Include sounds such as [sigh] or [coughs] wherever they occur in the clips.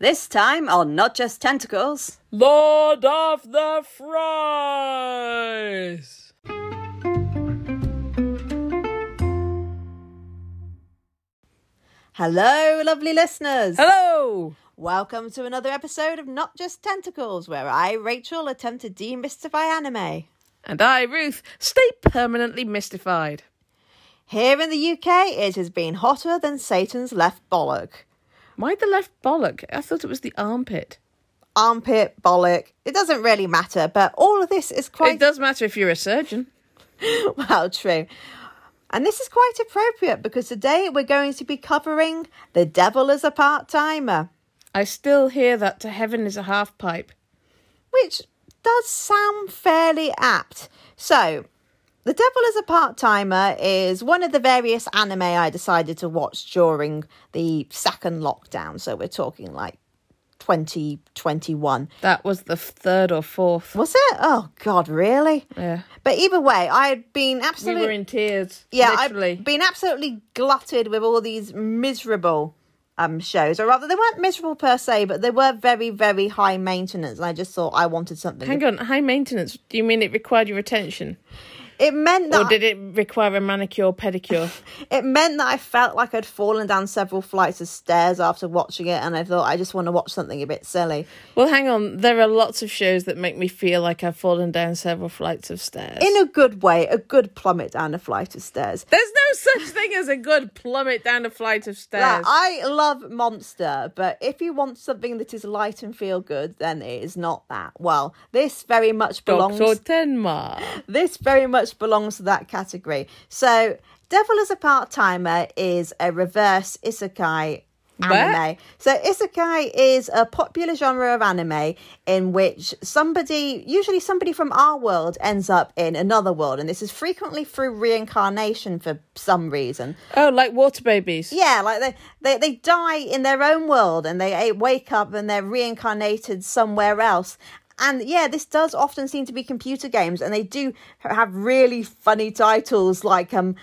This time on Not Just Tentacles. Lord of the Fries! Hello, lovely listeners. Hello! Welcome to another episode of Not Just Tentacles, where I, Rachael, attempt to demystify anime. And I, Ruth, stay permanently mystified. Here in the UK, it has been hotter than Satan's left bollock. Why the left bollock? I thought it was the armpit. Armpit, bollock, it doesn't really matter, but all of this is quite It does matter if you're a surgeon. [laughs] well, true. And this is quite appropriate because today we're going to be covering The Devil Is a Part Timer, I still hear that to heaven is a half pipe. which does sound fairly apt. So, The Devil Is a Part Timer is one of the various anime I decided to watch during the second lockdown. So, we're talking like 2021. That was the third or fourth. Was it? Oh, God, really? Yeah. But either way, I had been absolutely. We were in tears. yeah, literally. I've been absolutely glutted with all these miserable um shows, or rather, they weren't miserable per se, but they were very, very high maintenance. And I just thought I wanted something. Hang on, high maintenance. Do you mean it required your attention? It meant that Or did it require a manicure, pedicure? [laughs] it meant that I felt like I'd fallen down several flights of stairs after watching it, and I thought I just want to watch something a bit silly. well, hang on. There are lots of shows that make me feel like I've fallen down several flights of stairs. In a good way, a good plummet down a flight of stairs. There's no such thing as a good plummet down a flight of stairs. Like, I love Monster, but if you want something that is light and feel good, then it is not that. Well, this very much belongs. Dr. Tenma. [laughs] This very much belongs to that category. So, Devil Is a Part Timer is a reverse isekai anime. So, isekai is a popular genre of anime in which somebody, usually somebody from our world, ends up in another world. And this is frequently through reincarnation for some reason. Oh, like water babies. Yeah, like they, they, they die in their own world and they wake up and they're reincarnated somewhere else. And yeah, this does often seem to be computer games, and they do have really funny titles like um,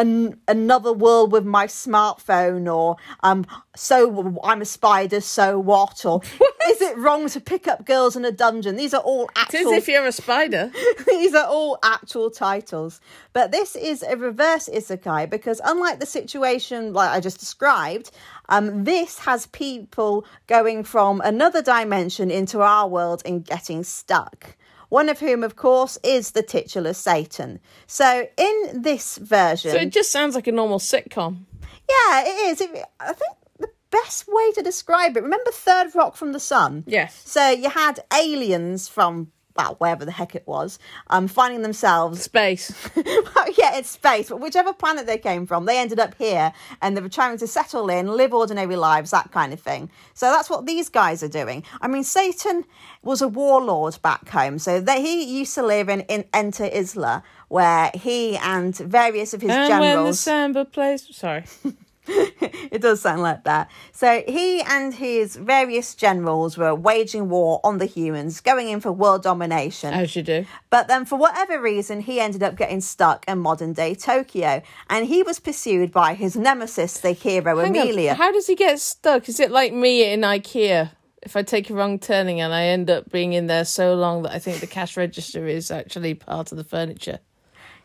an, another world with my smartphone, or um, so I'm a spider, so what? Or is it wrong to pick up girls in a dungeon? These are all It is actual if you're a spider. [laughs] these are all actual titles. But this is a reverse isekai because, unlike the situation like I just described, um, this has people going from another dimension into our world and getting stuck. One of whom, of course, is the titular Satan. So, in this version, So it just sounds like a normal sitcom. yeah, it is. It, I think the best way to describe it. Remember Third Rock from the Sun? Yes. So you had aliens from well, wherever the heck it was, um, finding themselves [laughs] Space. yeah, it's space, but whichever planet they came from, they ended up here and they were trying to settle in, live ordinary lives, that kind of thing. So that's what these guys are doing. I mean, Satan was a warlord back home, so that he used to live in, in Ente Isla, where he and various of his and when the samba plays. Sorry. [laughs] it does sound like that. So he and his various generals were waging war on the humans, going in for world domination. As you do. But then, for whatever reason, he ended up getting stuck in modern day Tokyo, and he was pursued by his nemesis, the hero Hang on, Emilia. How does he get stuck? Is it like me in IKEA? If I take a wrong turning and I end up being in there so long that I think the cash register is actually part of the furniture.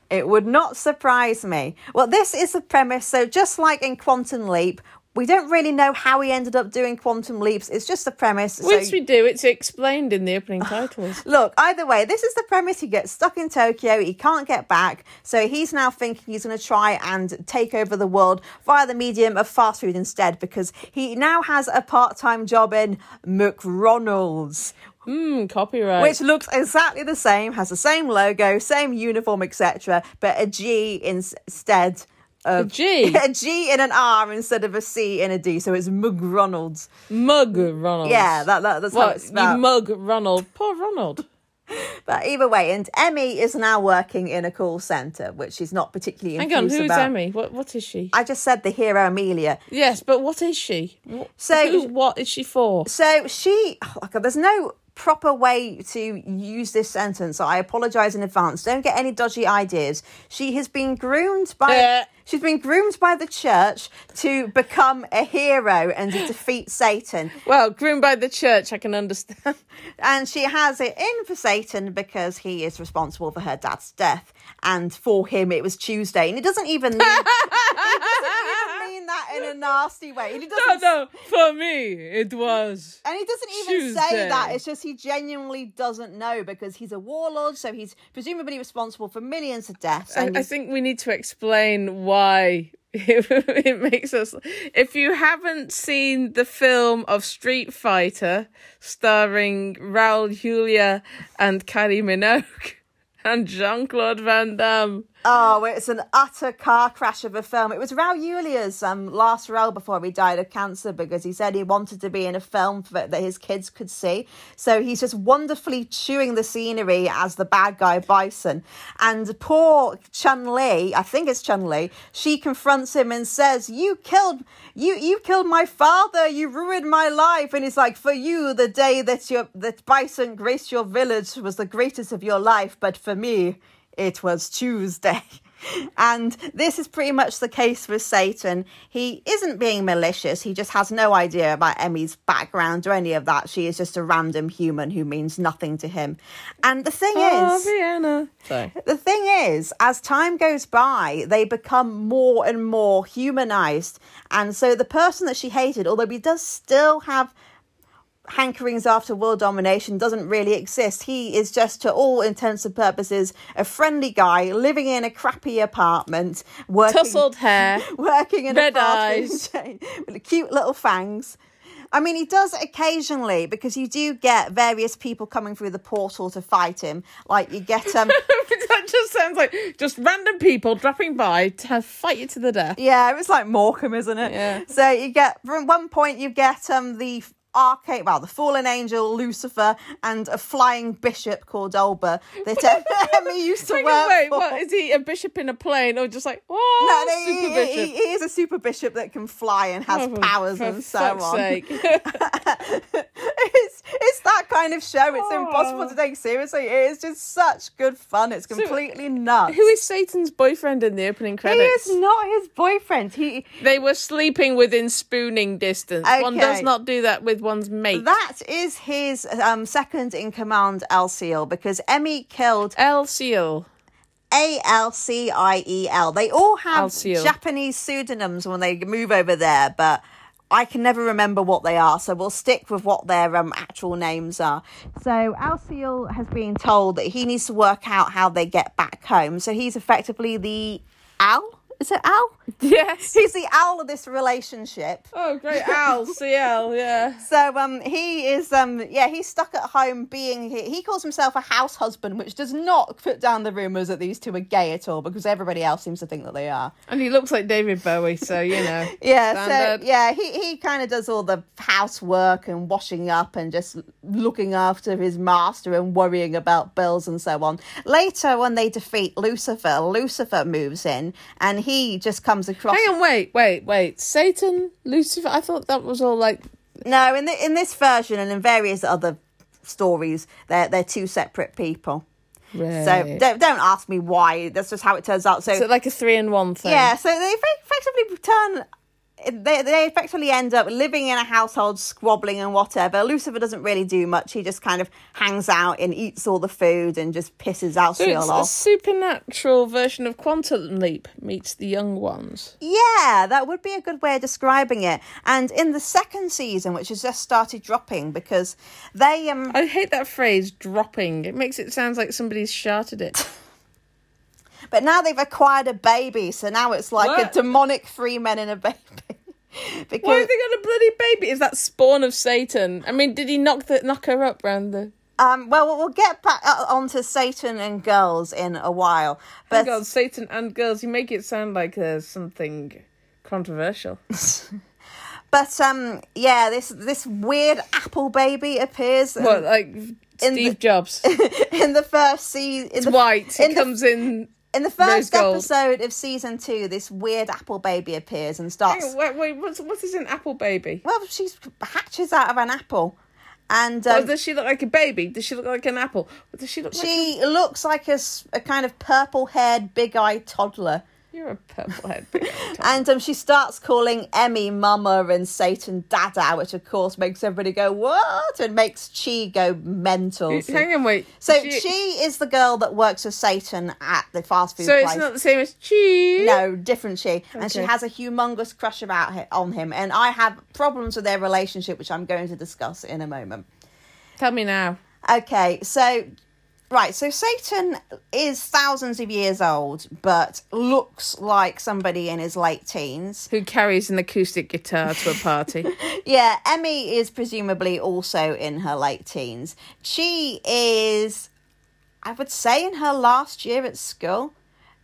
It would not surprise me. Well, this is the premise. So, just like in Quantum Leap, we don't really know how he ended up doing quantum leaps. It's just the premise. So- Once we do, it's explained in the opening [sighs] titles. Look, either way, this is the premise. He gets stuck in Tokyo. He can't get back. So he's now thinking he's going to try and take over the world via the medium of fast food instead because he now has a part time job in McRonald's, Hmm, copyright. which looks exactly the same, has the same logo, same uniform, etc., but a G instead. Of, G. [laughs] a G in an R instead of a C in a D, so it's McRonald's. Mug Ronald. Yeah, that, that, that's how What, it's you spelled. mug Ronald. Poor Ronald. [laughs] But either way, and Emmy is now working in a call centre, which she's not particularly Hang on, who's about. Emmy? What what is she? I just said the hero Emilia. Yes, but what is she? So- Who, what is she for? So she, oh God, there's no proper way to use this sentence. So I apologize in advance. Don't get any dodgy ideas. She has been groomed by. Yeah. She's been groomed by the church to become a hero and to defeat Satan. Well, groomed by the church, I can understand. [laughs] And she has it in for Satan because he is responsible for her dad's death. And for him, it was Tuesday. And it doesn't even mean, [laughs] it doesn't even mean that in a nasty way. And he No, doesn't, no, for me, it was. and he doesn't even say that. It's just he genuinely doesn't know because he's a warlord. So he's presumably responsible for millions of deaths. I, I think we need to explain why [laughs] it, it makes us. If you haven't seen the film of Street Fighter starring Raul Julia and Kylie Minogue [laughs] and Jean Claude Van Damme, Oh, it's an utter car crash of a film. It was Raul Julia's um, last role before he died of cancer because he said he wanted to be in a film for, that his kids could see. So he's just wonderfully chewing the scenery as the bad guy Bison. And poor Chun Li, I think it's Chun Li, she confronts him and says, "You killed you you killed my father. You ruined my life." And he's like, "For you, the day that your that Bison graced your village was the greatest of your life, but for me." It was Tuesday. [laughs] And this is pretty much the case with Satan. He isn't being malicious. He just has no idea about Emmy's background or any of that. She is just a random human who means nothing to him. And the thing oh, is, Vienna. Sorry. the thing is, as time goes by, they become more and more humanized. And so the person that she hated, although he does still have hankerings after world domination doesn't really exist. He is just, to all intents and purposes, a friendly guy living in a crappy apartment, working, Tousled hair. [laughs] working in a red food eyes. [laughs] chain with cute little fangs. I mean, he does occasionally because you do get various people coming through the portal to fight him. Like you get um, [laughs] that just sounds like just random people dropping by to fight you to the death. Yeah, it was like Morecambe, isn't it? Yeah. So you get from one point you get um the arcade, well, the fallen angel Lucifer and a flying bishop called Olba that [laughs] Emma used to Hang work wait, for. what is he? A bishop in a plane, or just like oh, No, no, he, super he- bishop? he is a super bishop that can fly and has Oh, powers and so on. [laughs] [laughs] it's it's that kind of show. It's Oh. impossible to take seriously. It is just such good fun. It's uh, completely nuts. Who is Satan's boyfriend in the opening credits? he is not his boyfriend. He They were sleeping within spooning distance. One does not do that with one's mate. That is his um, second in command, Alciel, because Emmy killed Alciel. A L C I E L. They all have Alciel. Japanese pseudonyms when they move over there, but I can never remember what they are, so we'll stick with what their um, actual names are. So Alciel has been told that he needs to work out how they get back home. So he's effectively the owl. Is it Al? Yes. He's the owl of this relationship. Oh, great. Al [laughs] CL. Yeah. So um he is um yeah he's stuck at home being he, he calls himself a house husband which does not put down the rumors that these two are gay at all because everybody else seems to think that they are. And he looks like David Bowie, so you know. [laughs] Yeah, Standard. so yeah, he he kind of does all the housework and washing up and just looking after his master and worrying about bills and so on. Later when they defeat Lucifer, Lucifer moves in and he just comes across Hang on, wait, wait, wait. Satan, Lucifer. I thought that was all like. No, in the, in this version and in various other stories, they're they're two separate people. So don't don't ask me why. That's just how it turns out. So, it like a three in one thing? yeah, so they effect- effectively turn. They, they effectively end up living in a household, squabbling and whatever. Lucifer doesn't really do much. He just kind of hangs out and eats all the food and just pisses So Alciel it's a supernatural version of Quantum Leap meets the young ones. Yeah, that would be a good way of describing it. And in the second season, which has just started dropping, because they um I hate that phrase, dropping. It makes it sound like somebody's sharted it. [laughs] But now they've acquired a baby, so now it's like What? a demonic three men and a baby. because [laughs] Why have they got a bloody baby? Is that spawn of Satan? I mean, did he knock the knock her up round the? um, well, we'll get back uh, onto Satan and girls in a while. Oh But God, Satan and girls. You make it sound like there's something controversial. [laughs] but um, yeah, this this weird apple baby appears What, like Steve the- Jobs? [laughs] in the first season. It's white. in It the- comes in. In the first episode of season two, this weird apple baby appears and starts. On, wait, wait, what's what is an apple baby? Well, she hatches out of an apple, And um, does she look like a baby? Does she look like an apple? Does she look like she looks like a kind of purple haired, big eyed toddler. You're a purple head? And um, she starts calling Emmy Mama and Satan Dada, which of course makes everybody go, What? And makes Chi go mental. So, Hang on, wait. so She- she is the girl that works with Satan at the fast food so place. it's not the same as cheese. No, different she. And she has a humongous crush about on him. And I have problems with their relationship, which I'm going to discuss in a moment. Tell me now. Okay, so right, so Satan is thousands of years old, but looks like somebody in his late teens. Who carries an acoustic guitar to a party? [laughs] Yeah, Emmy is presumably also in her late teens. She is, I would say, in her last year at school.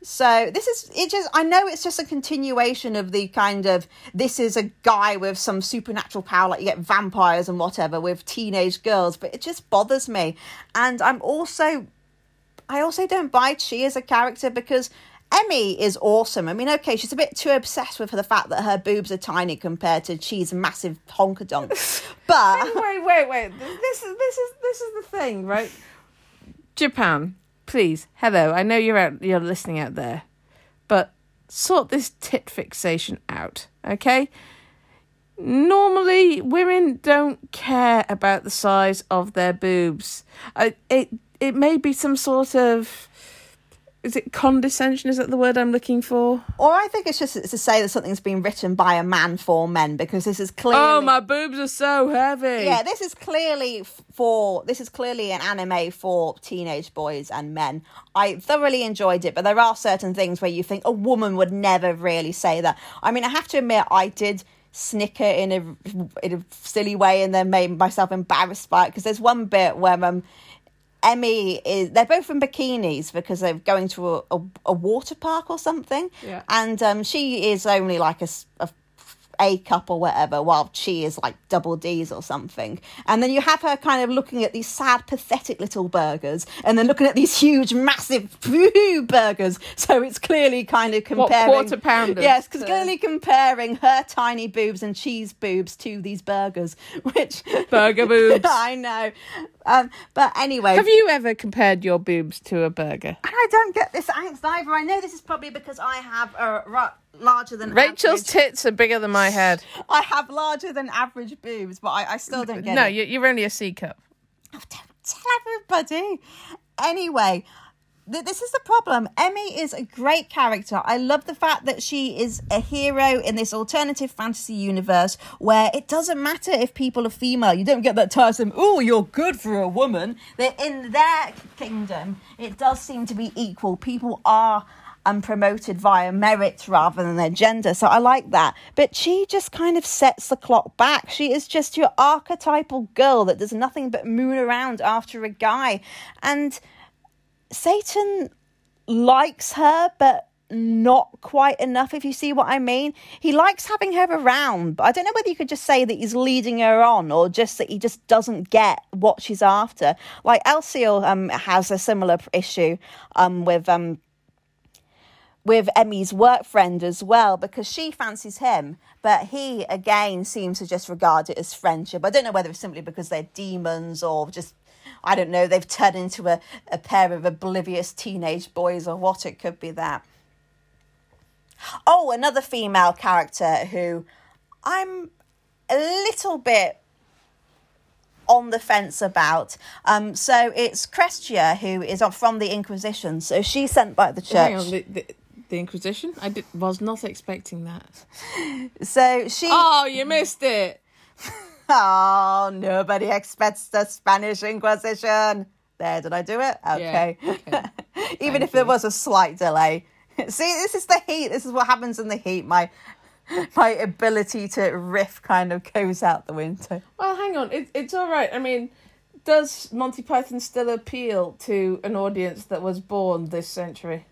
So this is it. Just I know it's just a continuation of the kind of this is a guy with some supernatural power, like you get vampires and whatever with teenage girls, but it just bothers me. And I'm also, I also don't buy Chi as a character because Emmy is awesome. I mean, okay, she's a bit too obsessed with the fact that her boobs are tiny compared to Chi's massive honkadonk. [laughs] But wait, wait, wait. This is this is this is the thing, right? Japan, please. Hello. I know you're out you're listening out there. But sort this tit fixation out, okay? Normally women don't care about the size of their boobs. I, it it may be some sort of is it condescension? Is that the word I'm looking for? or I think it's just to say that something's been written by a man for men because this is clearly Oh, my boobs are so heavy. Yeah, this is clearly for this is clearly an anime for teenage boys and men. I thoroughly enjoyed it, but there are certain things where you think a woman would never really say that. I mean, I have to admit, I did snicker in a in a silly way and then made myself embarrassed by it because there's one bit where um Emmy is they're both in bikinis because they're going to a, a, a water park or something. Yeah. And um she is only like a, a a cup or whatever, while Chi is like double D's or something. And then you have her kind of looking at these sad, pathetic little burgers, and then looking at these huge, massive [laughs] burgers. So it's clearly kind of What, comparing. quarter pounders Yes, because to- clearly comparing her tiny boobs and Chi's boobs to these burgers, [laughs] which Burger [laughs] boobs. I know. Um, but anyway, Have you ever compared your boobs to a burger? and I don't get this angst either. I know this is probably because I have a larger than Rachael's average- tits are bigger than my head. I have larger than average boobs, but I, I still don't get No, it. you- you're only a C cup. Oh, don't tell everybody. Anyway, th- this is the problem. Emmy is a great character. I love the fact that she is a hero in this alternative fantasy universe where it doesn't matter if people are female. You don't get that tiresome, oh, you're good for a woman. That in their kingdom, it does seem to be equal. People are um, promoted via merit rather than their gender. So I like that. But she just kind of sets the clock back. She is just your archetypal girl that does nothing but moon around after a guy. And Satan likes her, but not quite enough, if you see what I mean. He likes having her around, but I don't know whether you could just say that he's leading her on or just that he just doesn't get what she's after. Like Alciel um, has a similar issue um, with. Um, with Emmy's work friend as well because she fancies him, but he again seems to just regard it as friendship. I don't know whether it's simply because they're demons or just, I don't know, they've turned into a, a pair of oblivious teenage boys or what. It could be that. Oh, another female character who I'm a little bit on the fence about. Um, so it's Crestia, who is from the Inquisition. So she's sent by the church. On, the, the, the Inquisition? I did, was not expecting that. [laughs] So she. Oh, you missed it. [laughs] Oh, nobody expects the Spanish Inquisition. There, did I do it? Okay. okay. [laughs] Even Thank if there you. was a slight delay. See, this is the heat. This is what happens in the heat. My my ability to riff kind of goes out the window. Well, hang on. It, it's all right. I mean, does Monty Python still appeal to an audience that was born this century?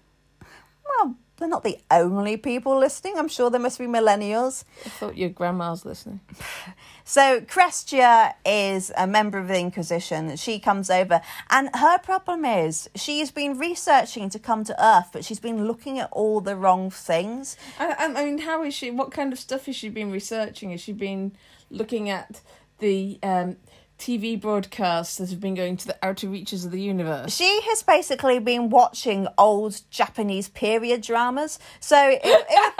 Well, they're not the only people listening. I'm sure there must be millennials. I thought your grandma's listening. [laughs] So Crestia is a member of the Inquisition. She comes over, and her problem is she's been researching to come to Earth, but she's been looking at all the wrong things. I, I I mean, how is she? What kind of stuff has she been researching? Has she been looking at the um, TV broadcasts that have been going to the outer reaches of the universe. She has basically been watching old Japanese period dramas. So, it, it,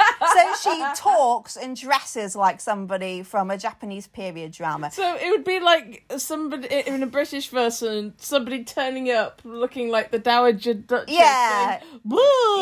[laughs] so she talks and dresses like somebody from a Japanese period drama. So it would be like somebody in a British version, somebody turning up looking like the Dowager Duchess. Yeah. saying,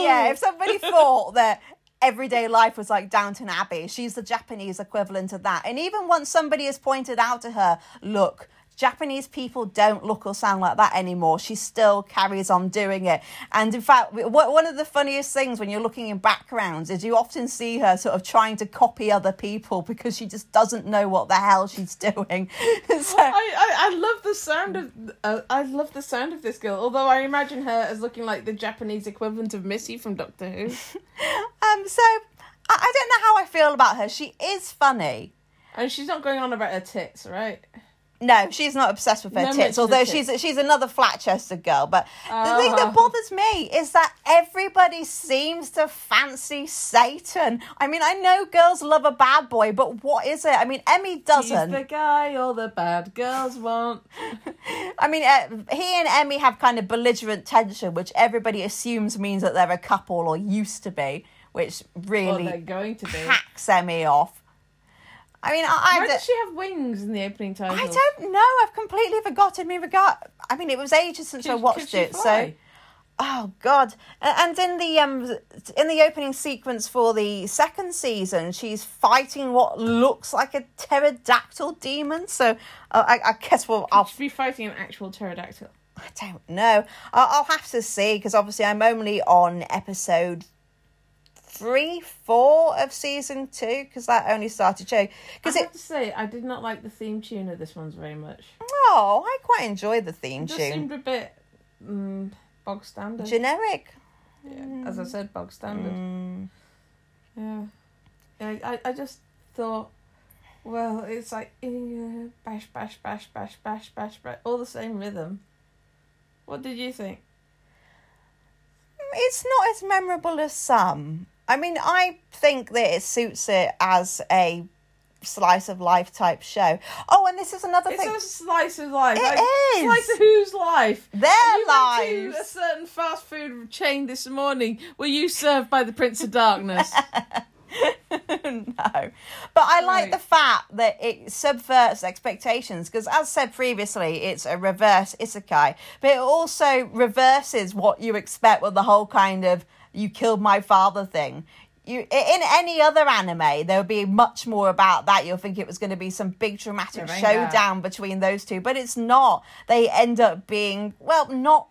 Yeah, if somebody thought that everyday life was like Downton Abbey, she's the Japanese equivalent of that. And even once somebody has pointed out to her, look, Japanese people don't look or sound like that anymore. She still carries on doing it. And in fact, one of the funniest things when you're looking in backgrounds is you often see her sort of trying to copy other people because she just doesn't know what the hell she's [laughs] doing. [laughs] so, I, I, I love the sound of uh, I love the sound of this girl. Although I imagine her as looking like the Japanese equivalent of Missy from Doctor Who. [laughs] um, so I, I don't know how I feel about her. She is funny. And she's not going on about her tits, right? No, she's not obsessed with her No tits. Although tits. she's she's another flat-chested girl. But the thing that Oh. bothers me is that everybody seems to fancy Satan. I mean, I know girls love a bad boy, but what is it? I mean, Emmy doesn't. the guy all the bad girls want. [laughs] I mean, uh, he and Emmy have kind of belligerent tension, which everybody assumes means that they're a couple or used to be, which Well, really they're going to be. hacks Emmy off. I mean, I, Why d- does she have wings in the opening title? I don't know. I've completely forgotten. Me regard. I mean, it was ages since I watched could it. So, oh god. And in the um in the opening sequence for the second season, she's fighting what looks like a pterodactyl demon. So, uh, I, I guess we'll. I'll She'd be fighting an actual pterodactyl. I don't know. I'll, I'll have to see because obviously I'm only on episode three, four of season two because that only started showing. I Because have it. to say, I did not like the theme tune of this one's very much. Oh, I quite enjoy the theme tune. It just tune. seemed a bit mm, bog standard. Generic. yeah, as I said, bog standard. Mm. Yeah. I, I, I just thought, well, it's like bash, bash, bash, bash, bash, bash, bash, all the same rhythm. What did you think? It's not as memorable as some. I mean, I think that it suits it as a slice of life type show. Oh, and this is another It's thing. It's a slice of life. It like, is. Slice of whose life? Their went a certain fast food chain this morning. Were you served by the Prince of Darkness? [laughs] no. But I like Right. the fact that it subverts expectations because, as said previously, it's a reverse isekai, but it also reverses what you expect with the whole kind of you killed my father thing. You, in any other anime, there would be much more about that. You'll think it was going to be some big dramatic showdown between those two, but it's not. They end up being well, not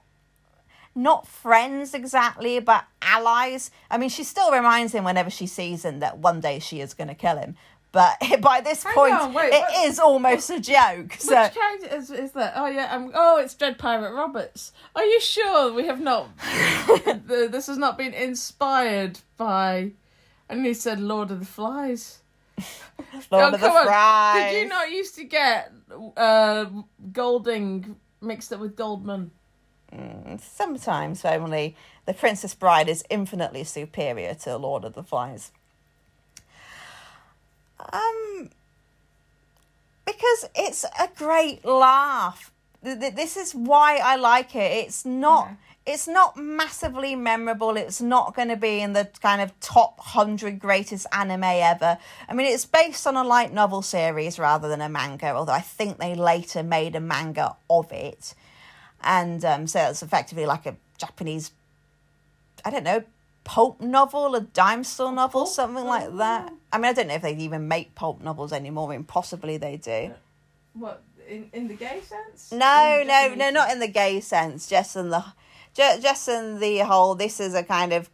not friends exactly, but allies. I mean, she still reminds him whenever she sees him that one day she is going to kill him. But [laughs] by this Hang point, on, wait, it what- is almost a joke. So Which character is, is that? Oh yeah, um, oh it's Dread Pirate Roberts. Are you sure we have not? [laughs] the, this has not been inspired by. And he said Lord of the Flies. Lord oh, of the on. Fries. Did you not used to get uh, Golding mixed up with Goldman? Sometimes only the Princess Bride is infinitely superior to Lord of the Flies. Um, because it's a great laugh. Th- th- This is why I like it. It's not. Yeah. It's not massively memorable. It's not going to be in the kind of top hundred greatest anime ever. I mean, it's based on a light novel series rather than a manga. Although I think they later made a manga of it, and um, so it's effectively like a Japanese I don't know, pulp novel, a dime store novel, pulp something like that. I mean, I don't know if they even make pulp novels anymore. I mean, possibly they do. What in in the gay sense? No, no, no, not in the gay sense. Just in the, ju- just in the whole. This is a kind of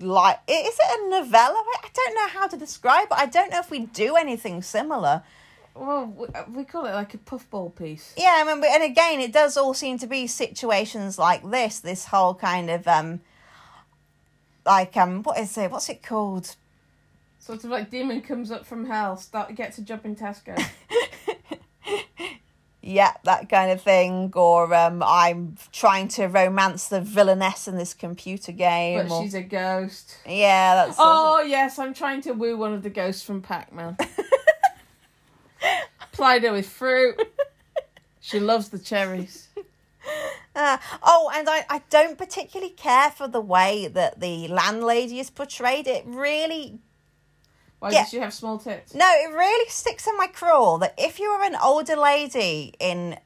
like. Is it a novella? I don't know how to describe it. I don't know if we do anything similar. Well, we, we call it like a puffball piece. Yeah, I mean, and again, it does all seem to be situations like this. This whole kind of um, like um, what is it? What's it called? Sort of like demon comes up from hell, start gets a job in Tesco. [laughs] Yeah, that kind of thing. Or um, I'm trying to romance the villainess in this computer game. but or- she's a ghost. yeah, that's. Oh yes, I'm trying to woo one of the ghosts from Pac Man. [laughs] Plied her with fruit. She loves the cherries. Uh, [laughs] oh, and I, I don't particularly care for the way that the landlady is portrayed. It really Why Yeah. does she have small tits? No, it really sticks in my craw that if you are an older lady in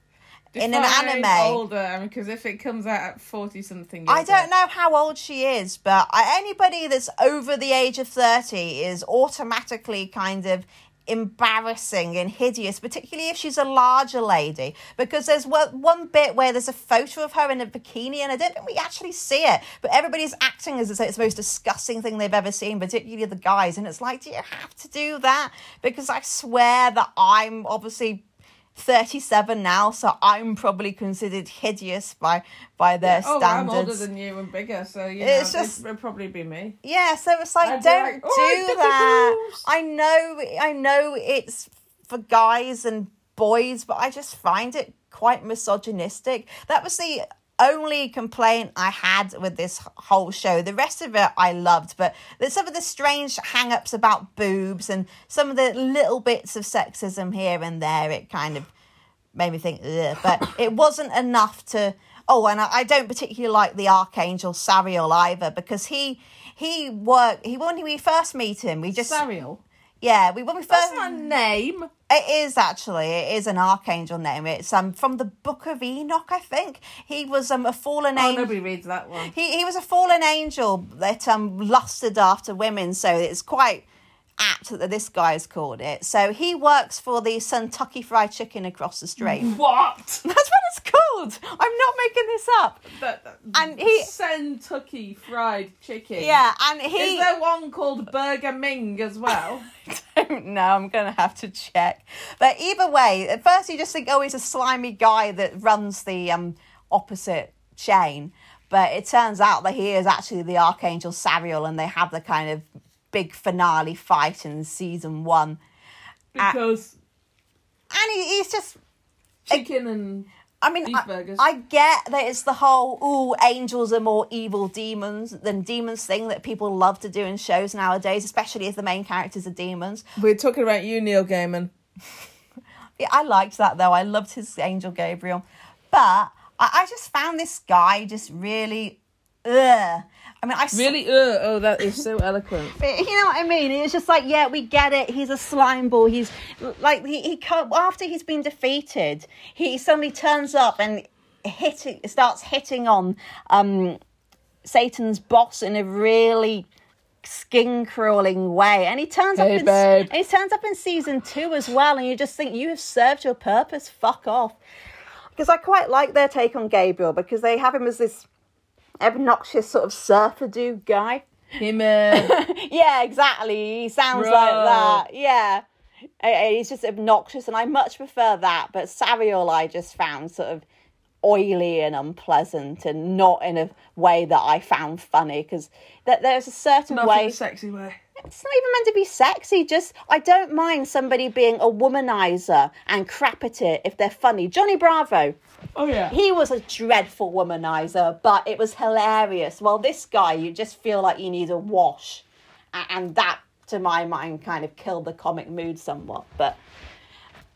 in an anime, older. I mean, because if it comes out at forty something, I don't know how old she is, but I, anybody that's over the age of thirty is automatically kind of embarrassing and hideous, particularly if she's a larger lady. Because there's one, bit where there's a photo of her in a bikini, and I don't think we actually see it, but everybody's acting as if it's the most disgusting thing they've ever seen, particularly the guys. And it's like, do you have to do that? Because I swear that I'm obviously 37 now, so I'm probably considered hideous by by their Oh, standards. I'm older than you and bigger, so you It's know, just- it would probably be me. Yeah, so it's like I'd don't like, "Oh, do that. I know I know it's for guys and boys, but I just find it quite misogynistic. That was the only complaint I had with this whole show. The rest of it I loved, but there's some of the strange hang-ups about boobs and some of the little bits of sexism here and there. It kind of made me think, but [coughs] it wasn't enough to. Oh, and I, I don't particularly like the Archangel Sariel either because he he worked. He when we first meet him, we just Sariel. Yeah we when we That's first not a name. it is actually it is an archangel name. It's um from the Book of Enoch, I think. He was um a fallen Oh, angel. nobody reads that one. He he was a fallen angel that um lusted after women, so it's quite apt that this guy has called it. So he works for the Kentucky Fried Chicken across the street. What? [laughs] That's what it's called. I'm not making this up. That- that- And he- Kentucky Fried Chicken. Yeah, and he. Is there one called Burger Ming as well? [laughs] don't know. I'm going to have to check. But either way, at first you just think, oh, he's a slimy guy that runs the um, opposite chain. But it turns out that he is actually the Archangel Sariel, and they have the kind of big finale fight in season one. Because And he, he's just. chicken and I mean, I. I get that it's the whole "oh, angels are more evil demons than demons" thing that people love to do in shows nowadays, especially if the main characters are demons. we're talking about you, Neil Gaiman. [laughs] Yeah, I liked that though. I loved his Angel Gabriel. But I, I just found this guy just really ugh. I mean I s- Really? Uh, oh, that is so eloquent. [laughs] you know what I mean? It's just like, yeah, we get it. He's a slime ball. He's like he, he co- after he's been defeated, he suddenly turns up and hitting starts hitting on um Satan's boss in a really skin crawling way. And he turns up in babe. and he turns up in season two as well, and you just think you have served your purpose. Fuck off. Because I quite like their take on Gabriel because they have him as this obnoxious sort of surfer dude guy. Him, [laughs] uh, yeah, exactly. He sounds Bro. like that. Yeah. He's just obnoxious, and I much prefer that. But Sariel, I just found sort of oily and unpleasant, and not in a way that I found funny. Because that there's a certain not in way. a sexy way. It's not even meant to be sexy. Just I don't mind somebody being a womanizer and crap at it if they're funny. Johnny Bravo. Oh yeah. He was a dreadful womanizer, but it was hilarious. While this guy, you just feel like you need a wash. And that, to my mind, kind of killed the comic mood somewhat. But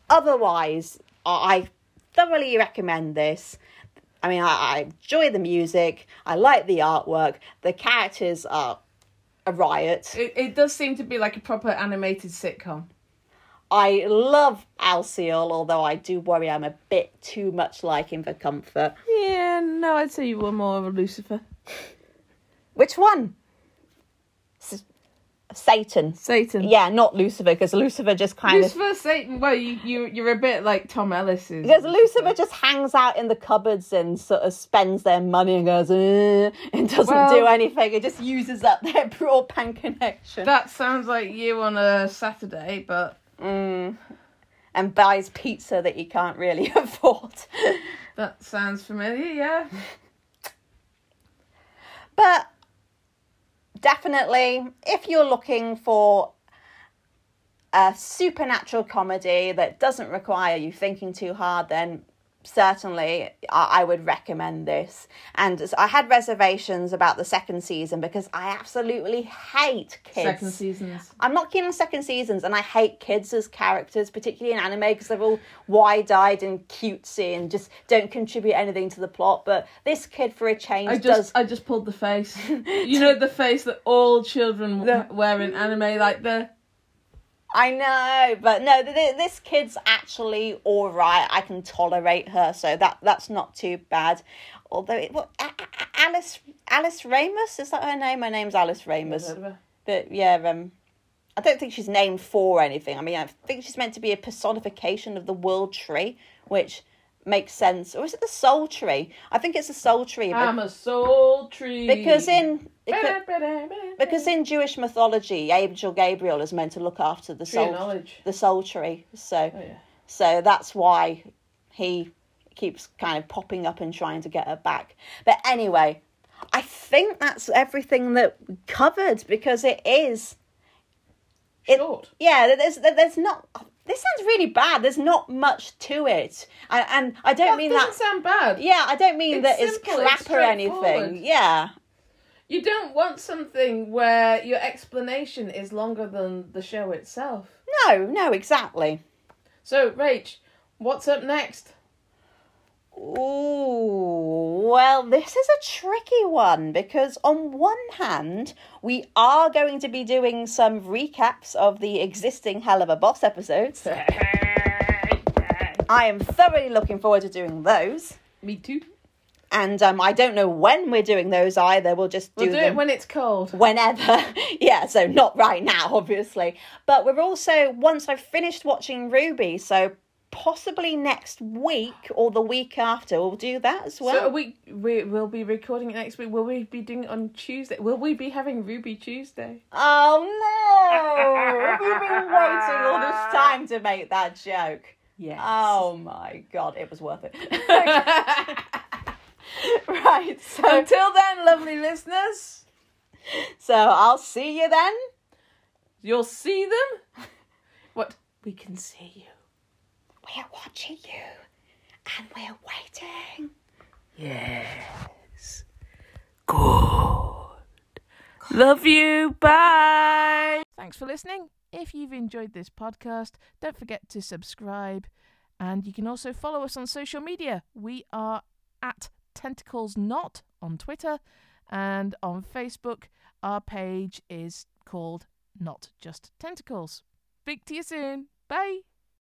otherwise, I I thoroughly recommend this. I mean, I, I enjoy the music, I like the artwork, the characters are a riot. It, it does seem to be like a proper animated sitcom. I love Alciel, although I do worry I'm a bit too much like him for comfort. Yeah, no, I'd say you were more of a Lucifer. Which one? S- Satan. Satan. Yeah, not Lucifer, because Lucifer just kind of. Lucifer, Satan. Well, you you you're a bit like Tom Ellis. Is Because Lucifer just hangs out in the cupboards and sort of spends their money and goes, "Uh," and doesn't Well- do anything. It just uses up their [laughs] broadband connection That sounds like you on a Saturday, but Mm. and buys pizza that he can't really [laughs] afford. that sounds familiar. Yeah. [laughs] But definitely, if you're looking for a supernatural comedy that doesn't require you thinking too hard, then certainly I, would recommend this. And I had reservations about the second season because I absolutely hate kids. Second seasons. I'm not keen on second seasons, and I hate kids as characters, particularly in anime, because they're all wide-eyed and cutesy and just don't contribute anything to the plot. But this kid, for a change, I just does. I just pulled the face. [laughs] you know the face that all children w- wear in anime, like the I know, but no, th- th- this kid's actually all right. I can tolerate her, so that that's not too bad. Although, it, what, Alice Alas Ramus is that her name? My name's Alas Ramus. But yeah, um, I don't think she's named for anything. I mean, I think she's meant to be a personification of the world tree, which makes sense. Or is it the soul tree? I think it's the soul tree. I'm a soul tree. because in because, in Jewish mythology, Angel Gabriel is meant to look after the Tree soul the soul tree. So Oh, yeah. so that's why he keeps kind of popping up and trying to get her back. But anyway, I think that's everything that covered because it is it- Short. yeah, there's there's not. This sounds really bad. There's not much to it, and, and I don't That mean doesn't that. sound bad. Yeah, I don't mean It's that it's simple, it's crap or anything. Yeah, You don't want something where your explanation is longer than the show itself. no, no, exactly. So, Rach, what's up next? Ooh, well, this is a tricky one because, on one hand, we are going to be doing some recaps of the existing Helluva Boss episodes. [laughs] I am thoroughly looking forward to doing those. Me too. And um, I don't know when we're doing those either. We'll just do We'll do them it when it's cold. whenever. [laughs] yeah, so not right now, obviously. But we're also, once I've finished watching RWBY, so possibly next week or the week after, we'll do that as well. so we we will be recording it next week. Will we be doing it on Tuesday? Will we be having Ruby Tuesday? Oh no! We've been [laughs] waiting all this time to make that joke. Yes. Oh my god, it was worth it. [laughs] right, so Until then, lovely listeners, so I'll see you then. you'll see them. What we can see you. We're watching you and we're waiting. Yes. Good. Love you. Bye. Thanks for listening. If you've enjoyed this podcast, don't forget to subscribe. And you can also follow us on social media. We are at Tentacles Not on Twitter and on Facebook. Our page is called Not Just Tentacles. Speak to you soon. Bye.